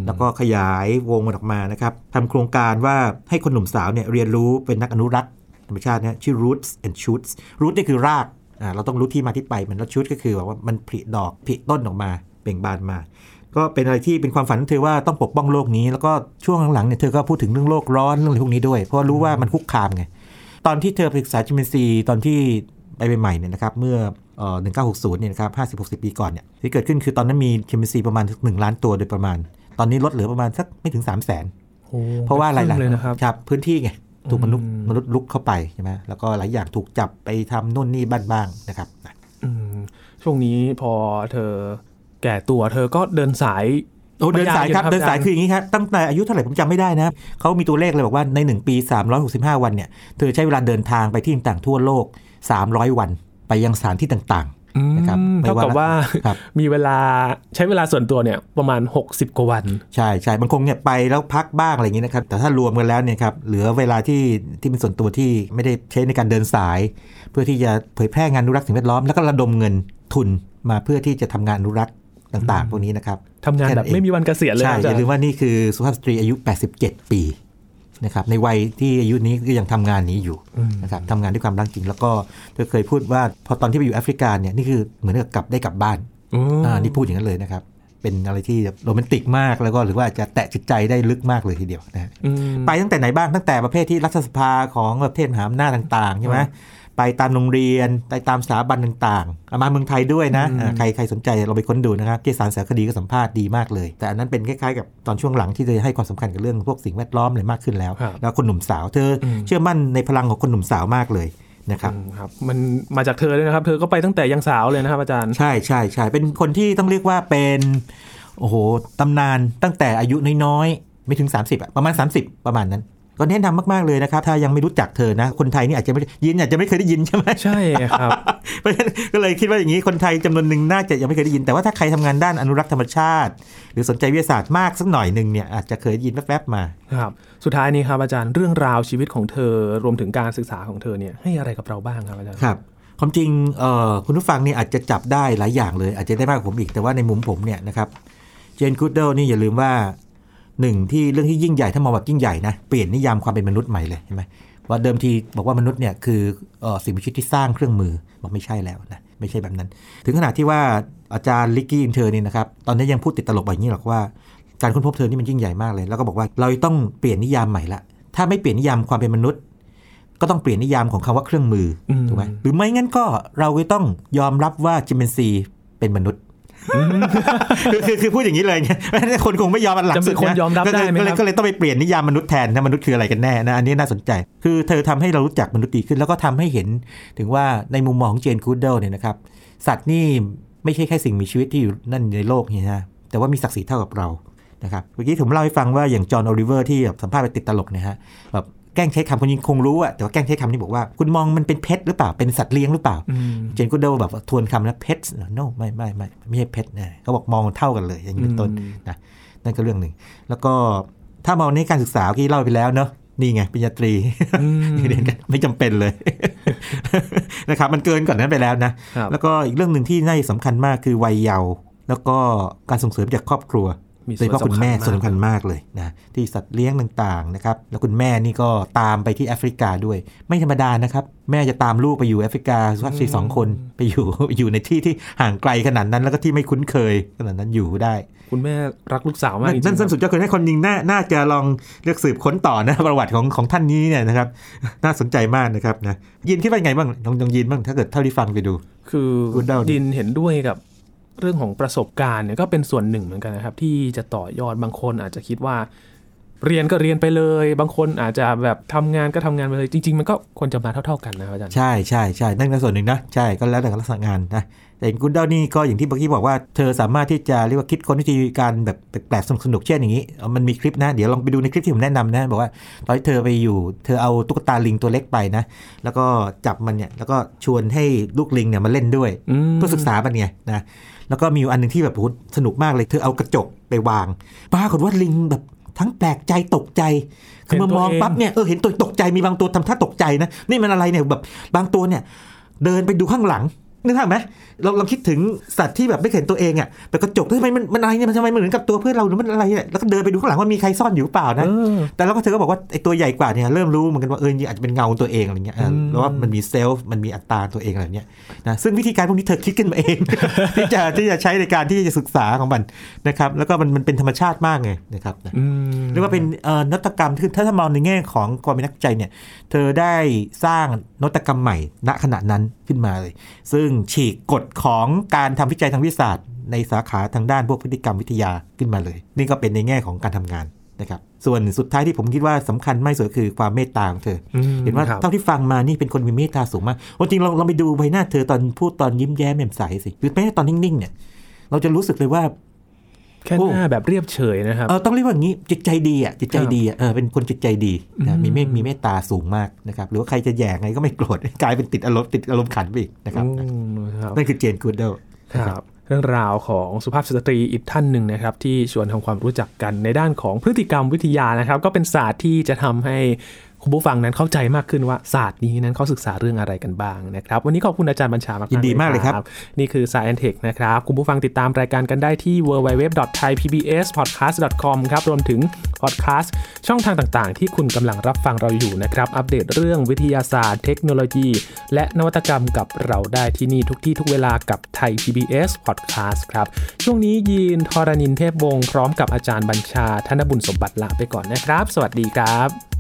แล้วก็ขยายวงมันออกมานะครับทำโครงการว่าให้คนหนุ่มสาวเนี่ยเรียนรู้เป็นนักอนุรักษ์ธรรมชาตินะชื่อ roots and shoots root นี่คือรากอ่า เราต้องรู้ที่มาที่ไปมันแล้ว shoot ก็คือแบบว่ามันผลิดอกผลิต้นออกมาเบ่งบานมา ก็เป็นอะไรที่เป็นความฝันของเธอว่าต้องปกป้องโลกนี้ แล้วก็ช่วงหลังๆเนี่ยเธอก็พูดถึงเรื่องโลกร้อนเรื่องอะไรพวกนี้ด้วย เพราะรู้ว่ามันคุกคามไงตอนที่เธอไปศึกษาจิมเมนซีตอนที่ไปใหม่ๆเนี่ยนะครับเมื่อเอ่อ1960เนี่ยนะครับ50-60ปีก่อนเนี่ยที่เกิดขึ้นคือตอนนั้นมีจิมเมนซีประมาณ1ล้านตัวโดยประมาณ ตอนนี้ลดเหลือประมาณสักไม่ถึง3 0 0 0 0นโอ้เพราะว่าอะไรล่ะเลยนะครับครับพื้นที่ไง ถูกมนุษย์อืมมนุษย์ลุกเข้าไปใช่ไหมแล้วก็หลายอย่างถูกจับไปทำนู่นนี่บ้านบ้างนะครับนะอืมช่วงนี้พอเธอแก่ตัวเธอก็เดินสายโอ้เดินสายครับไม่ยากอยู่นะครับเดินสายอาจารย์คืออย่างนี้ครับตั้งแต่อายุเท่าไหร่ผมจำไม่ได้นะเขามีตัวเลขเลยบอกว่าใน 1 ปี 365 วันเนี่ยเธอใช้เวลาเดินทางไปที่ต่างๆทั่วโลก 300 วันไปยังสถานที่ต่างอืม นะครับไม่เท่ากับว่าว่าครับมีเวลาใช้เวลาส่วนตัวเนี่ยประมาณ 60 กว่าวันๆใช่ใช่บางคงเนี่ยไปแล้วพักบ้างอะไรอย่างนี้นะครับ แต่ถ้ารวมกันแล้วเนี่ยครับเหลือเวลาที่ที่เป็นส่วนตัวที่ไม่ได้ใช้ในการเดินสาย เพื่อที่จะเผยแพร่งานอนุรักษ์สิ่งแวดล้อมแล้วก็ระดมเงินทุนมาเพื่อที่จะทำงานอนุรักษ์ต่างๆ พวกนี้นะครับทำงานแบบไม่มีวันเกษียณเลยใช่นะอาอจารย่าลืมย์ว่านี่คือสุภาพสตรีอายุ 87 ปี นะครับในวัยที่อายุนี้ก็ยังทำงานนี้อยู่นะครับทำงานด้วยความรักจริง แล้วก็เธอเคยพูดว่าพอตอนที่ไปอยู่แอฟริกาเนี่ยนี่คือเหมือนกับกลับได้กลับบ้านอืมอ่านี่พูดอย่างนั้นเลยนะครับเป็นอะไรที่แบบโรแมนติกมากแล้วก็หรือว่าอาจจะแตะจิตใจได้ลึกมากเลยทีเดียวนะฮะอืมไปตั้งแต่ไหนบ้างตั้งแต่ประเภทที่รัฐสภาของประเทศมหาอำนาจต่างๆใช่ไหม ไปตามโรงเรียนไปตามสถาบันต่างๆเอามาเมืองไทยด้วยนะอ่าใครใครสนใจเราไปค้นดูนะครับเกสารสารคดีก็สัมภาษณ์ดีมากเลย แต่อันนั้นเป็นคล้ายๆกับตอนช่วงหลังที่เธอให้ความสำคัญกับเรื่องพวกสิ่งแวดล้อมอะไรมากขึ้นแล้วครับแล้วคนหนุ่มสาวเธออเชื่อมั่นในพลังของคนหนุ่มสาวมากเลยนะครับอืมครับมันมาจากเธอเลยนะครับ เธอก็ไปตั้งแต่ยังสาวเลยนะครับอาจารย์ใช่ใช่ใช่เป็นคนที่ต้องเรียกว่าเป็นโอ้โหตำนานตั้งแต่อายุน้อยๆไม่ถึง 30อะประมาณ 30 ประมาณนั้น ก็แนะนำมากๆเลยนะครับ ถ้ายังไม่รู้จักเธอนะ คนไทยนี่อาจจะไม่ยินอาจจะไม่เคยได้ยินใช่ไหมใช่ครับเพราะฉะนั้นก็เลยคิดว่าอย่างนี้คนไทยจำนวนหนึ่งน่าจะยังไม่เคยได้ยิน แต่ว่าถ้าใครทำงานด้านอนุรักษ์ธรรมชาติ หรือสนใจวิทยาศาสตร์มากสักหน่อยหนึ่งเนี่ยอาจจะเคยได้ยินแวบๆมาครับสุดท้ายนี้ครับอาจารย์เรื่องราวชีวิตของเธอรวมถึงการศึกษาของเธอเนี่ยให้อะไรกับเราบ้างครับอาจารย์ครับความจริงเอ่อคุณผู้ฟังเนี่ยอาจจะจับได้หลายอย่างเลย อาจจะได้มากกว่าผมอีกแต่ว่าในมุมผมเนี่ยนะครับเจนกูดเดิลนี่อย่าลืมว่า หนึ่งที่เรื่องที่ยิ่งใหญ่ถ้ามองแบบยิ่งใหญ่นะเปลี่ยนนิยามความเป็นมนุษย์ใหม่เลยใช่ไหมว่าเดิมทีบอกว่ามนุษย์เนี่ยคือเอ่อสิ่งมีชีวิตที่สร้างเครื่องมือบอกไม่ใช่แล้วนะไม่ใช่แบบนั้น ถึงขนาดที่ว่าอาจารย์ลิกกี้อินเทอร์นี่นะครับตอนนี้ยังพูดติดตลกแบบนี้หรอกว่าการค้นพบเธอนี่มันยิ่งใหญ่มากเลย แล้วก็บอกว่าเราต้องเปลี่ยนนิยามใหม่ละถ้าไม่เปลี่ยนนิยามความเป็นมนุษย์ ก็ต้องเปลี่ยนนิยามของคำว่าเครื่องมืออืมถูกไหมหรือไม่งั้นก็เราก็ต้องยอมรับว่าชิมแปนซีเป็นมนุษย์ คือคือคือพูดอย่างนี้เลยไงเพราะฉะนั้นคนคงไม่ยอมอันหลังจะมีสุดคนนะยอมรับก็ได้เลยไหมก็เลยครับก็เลยต้องไปเปลี่ยนนิยามมนุษย์แทนนะมนุษย์คืออะไรกันแน่นะอันนี้น่าสนใจ คือเธอทำให้เรารู้จักมนุษย์ดีขึ้น แล้วก็ทำให้เห็นถึงว่าในมุมมองของเจนกูดเดิลเนี่ยนะครับสัตว์นี่ไม่ใช่แค่สิ่งมีชีวิตที่อยู่นั่นในโลกนี่นะแต่ว่ามีศักดิ์ศรีเท่ากับเรานะครับเมื่อกี้ผมเล่าให้ฟังว่าอย่างจอห์นโอลิเวอร์ที่แบบสัมภาษณ์ไปติดตลกเนี่ยฮะแบบ แกล้งใช้คำคนยิงคงรู้อะแต่ว่าแกล้งใช้คำนี้บอกว่า คุณมองมันเป็นเพชรหรือเปล่าเป็นสัตว์เลี้ยงหรือเปล่าอืมเจนกูดเดิลแบบว่าทวนคำนะเพชร no ไม่ไม่ไม่ไม่ใช่เพชรนะเขาบอกมองเท่ากันเลย อย่างนี้เป็นต้นอืมนะนั่นก็เรื่องหนึ่ง แล้วก็ถ้ามองในการศึกษาที่เล่าไปแล้วเนอะนี่ไงปริญญาตรีอืมเรียนกันไม่จำเป็นเลยนะครับมันเกินก่อนนั้นไปแล้วนะครับแล้วก็อีกเรื่องหนึ่งที่น่าสำคัญมากคือวัยเยาว์แล้วก็การส่งเสริมจากครอบครัวมี โดยเฉพาะคุณแม่ส่ส่ววนนสำคัสำคัญญมากมากเลยนะที่สัตว์เลี้ยงต่างๆนะครับแล้วคุณแม่นี่ก็ตามไปที่แอฟริกาด้วย ไม่ธรรมดานะครับ แม่จะตามลูกไปอยู่แอฟริกาสักสี่สองคนไปอยู่อยู่ในที่ที่ห่างไกลขนาดนั้นแล้วก็ที่ไม่คุ้นเคยขนาดนั้นอยู่ได้ คุณแม่รักลูกสาวมากจริงๆนั่นสั้นสุดยอดคือให้คนยิงน่าน่าจะลองเลือกสืบค้นต่อนะประวัติของของท่านนี้เนี่ยนะครับ น่าสนใจมากนะครับนะยินคิดว่าไงบ้างลองลองยินบ้างถ้าเกิดเท่าที่ฟังไปดู คือคุณเดาดิดินเห็นด้วยกับ เรื่องของประสบการณ์เนี่ยก็เป็นส่วนหนึ่งเหมือนกันนะครับ ที่จะต่อยอดบางคนอาจจะคิดว่า เรียนก็เรียนไปเลย บางคนอาจจะแบบทำงานก็ทำงานไปเลยจริง ๆ มันก็ควรจะมาเท่า ๆกันนะครับอาจารย์ใช่ใช่ใช่นั่นก็ส่วนหนึ่งนะใช่ก็แล้วแต่ลักษณะงานนะแต่คุณเด้านี่ก็อย่างที่เมื่อกี้บอกว่าเธอสามารถที่จะเรียกว่าคิดค้นวิธีการแบบแปลกๆสนุกๆเช่นอย่างนี้เอามันมีคลิปนะ เดี๋ยวลองไปดูในคลิปที่ผมแนะนำนะ บอกว่าตอนที่เธอไปอยู่ เธอเอาตุ๊กตาลิงตัวเล็กไปนะ แล้วก็จับมันเนี่ยแล้วก็ชวนให้ลูกลิงเนี่ยมาเล่นด้วยอืมเพื่อศึกษามันไงนะ แล้วก็มีอยู่อันหนึ่งที่แบบโหสนุกมากเลยเธอเอากระจกไปวางปรากฏว่าลิงแบบทั้งแปลกใจตกใจคือมามองปั๊บเนี่ยเออเห็นตัวตกใจมีบางตัวทำท่าตกใจนะนี่มันอะไรเนี่ยแบบบางตัวเนี่ย เดินไปดูข้างหลัง นึกภาพไหมเราเราคิดถึงสัตว์ที่แบบไม่เห็นตัวเองอะแต่กระจกทำไมมันมันอะไรเนี่ยมันทำไมมันเหมือนกับตัวเพื่อนเราหรือมันอะไรเนี่ยแล้วก็เดินไปดูข้างหลังว่ามีใครซ่อนอยู่หรือเปล่านะเออแต่แล้วก็เธอก็บอกว่าไอ้ตัวใหญ่กว่าเนี่ยเริ่มรู้เหมือนกันว่าเออจริงๆอาจจะเป็นเงาตัวเองอะไรเงี้ยเออแล้วว่ามันมีเซลฟ์มันมีอัตราตัวเองอะไรเงี้ยนะซึ่งวิธีการพวกนี้เธอคิดกันมาเองที่จะที่จะใช้ในการที่จะศึกษาของมันนะครับแล้วก็มันมันเป็นธรรมชาติมากไงนะครับนะอืมเรียกว่าเป็นเอ่อนวัตกรรมคือถ้าถ้ามองในแง่ของความเป็นนักวิจัยเนี่ยเธอได้สร้างนวัตกรรมใหม่ณขณะนั้นขึ้นมาเลย ซึ่งฉีกกฎของการทำวิจัยทางวิทยาศาสตร์ ในสาขาทางด้านพวกพฤติกรรมวิทยาขึ้นมาเลย นี่ก็เป็นในแง่ของการทำงานนะครับส่วนสุดท้ายที่ผมคิดว่าสำคัญไม่สุดก็คือความเมตตาของเธออมเห็นว่าครับเท่าที่ฟังมานี่เป็นคนมีเมตตาสูงมากวันจริงเราเราไปดูใบหน้าเธอตอนพูดตอนยิ้มแย้มแจ่มใสสิหรือแม้แต่ตอนนิ่งๆเนี่ยเราจะรู้สึกเลยว่า แค่หน้าแบบเรียบเฉยนะครับเออต้องเรียกว่าอย่างนี้จิตใจดีอะจิตใจดีอะเออเป็นคนจิตใจดีนะมีเมตมีเมตตาสูงมากนะครับหรือว่าใครจะแย่งไงก็ไม่โกรธกลายเป็นติดอารมณ์ติดอารมณ์ขันไปอีกนะครับอืมครับนั่นคือเจนกูดเดลครับเรื่องราวของสุภาพสตรีอีกท่านหนึ่งนะครับ ที่ชวนทำความรู้จักกันในด้านของพฤติกรรมวิทยานะครับ ก็เป็นศาสตร์ที่จะทำให้คุณผู้ฟังนั้นเข้าใจมากขึ้นว่าศาสตร์นี้นั้นเขาศึกษาเรื่องอะไรกันบ้างนะครับ วันนี้ขอบคุณอาจารย์บัญชามากๆยินดีมากเลยครับ นี่คือ Science Tech นะครับ คุณผู้ฟังติดตามรายการกันได้ที่ www.thaipbspodcast.com ครับ รวมถึงพอดแคสต์ช่องทางต่างๆ ที่คุณกำลังรับฟังเราอยู่นะครับ อัปเดตเรื่องวิทยาศาสตร์ เทคโนโลยี และนวัตกรรมกับเราได้ที่นี่ทุกที่ทุกเวลากับไทย PBS Podcast ครับช่วงนี้ยีนทรณินเทพวงศ์พร้อมกับอาจารย์บัญชาธนบุญสมบัติลาไปก่อนนะครับ สวัสดีครับ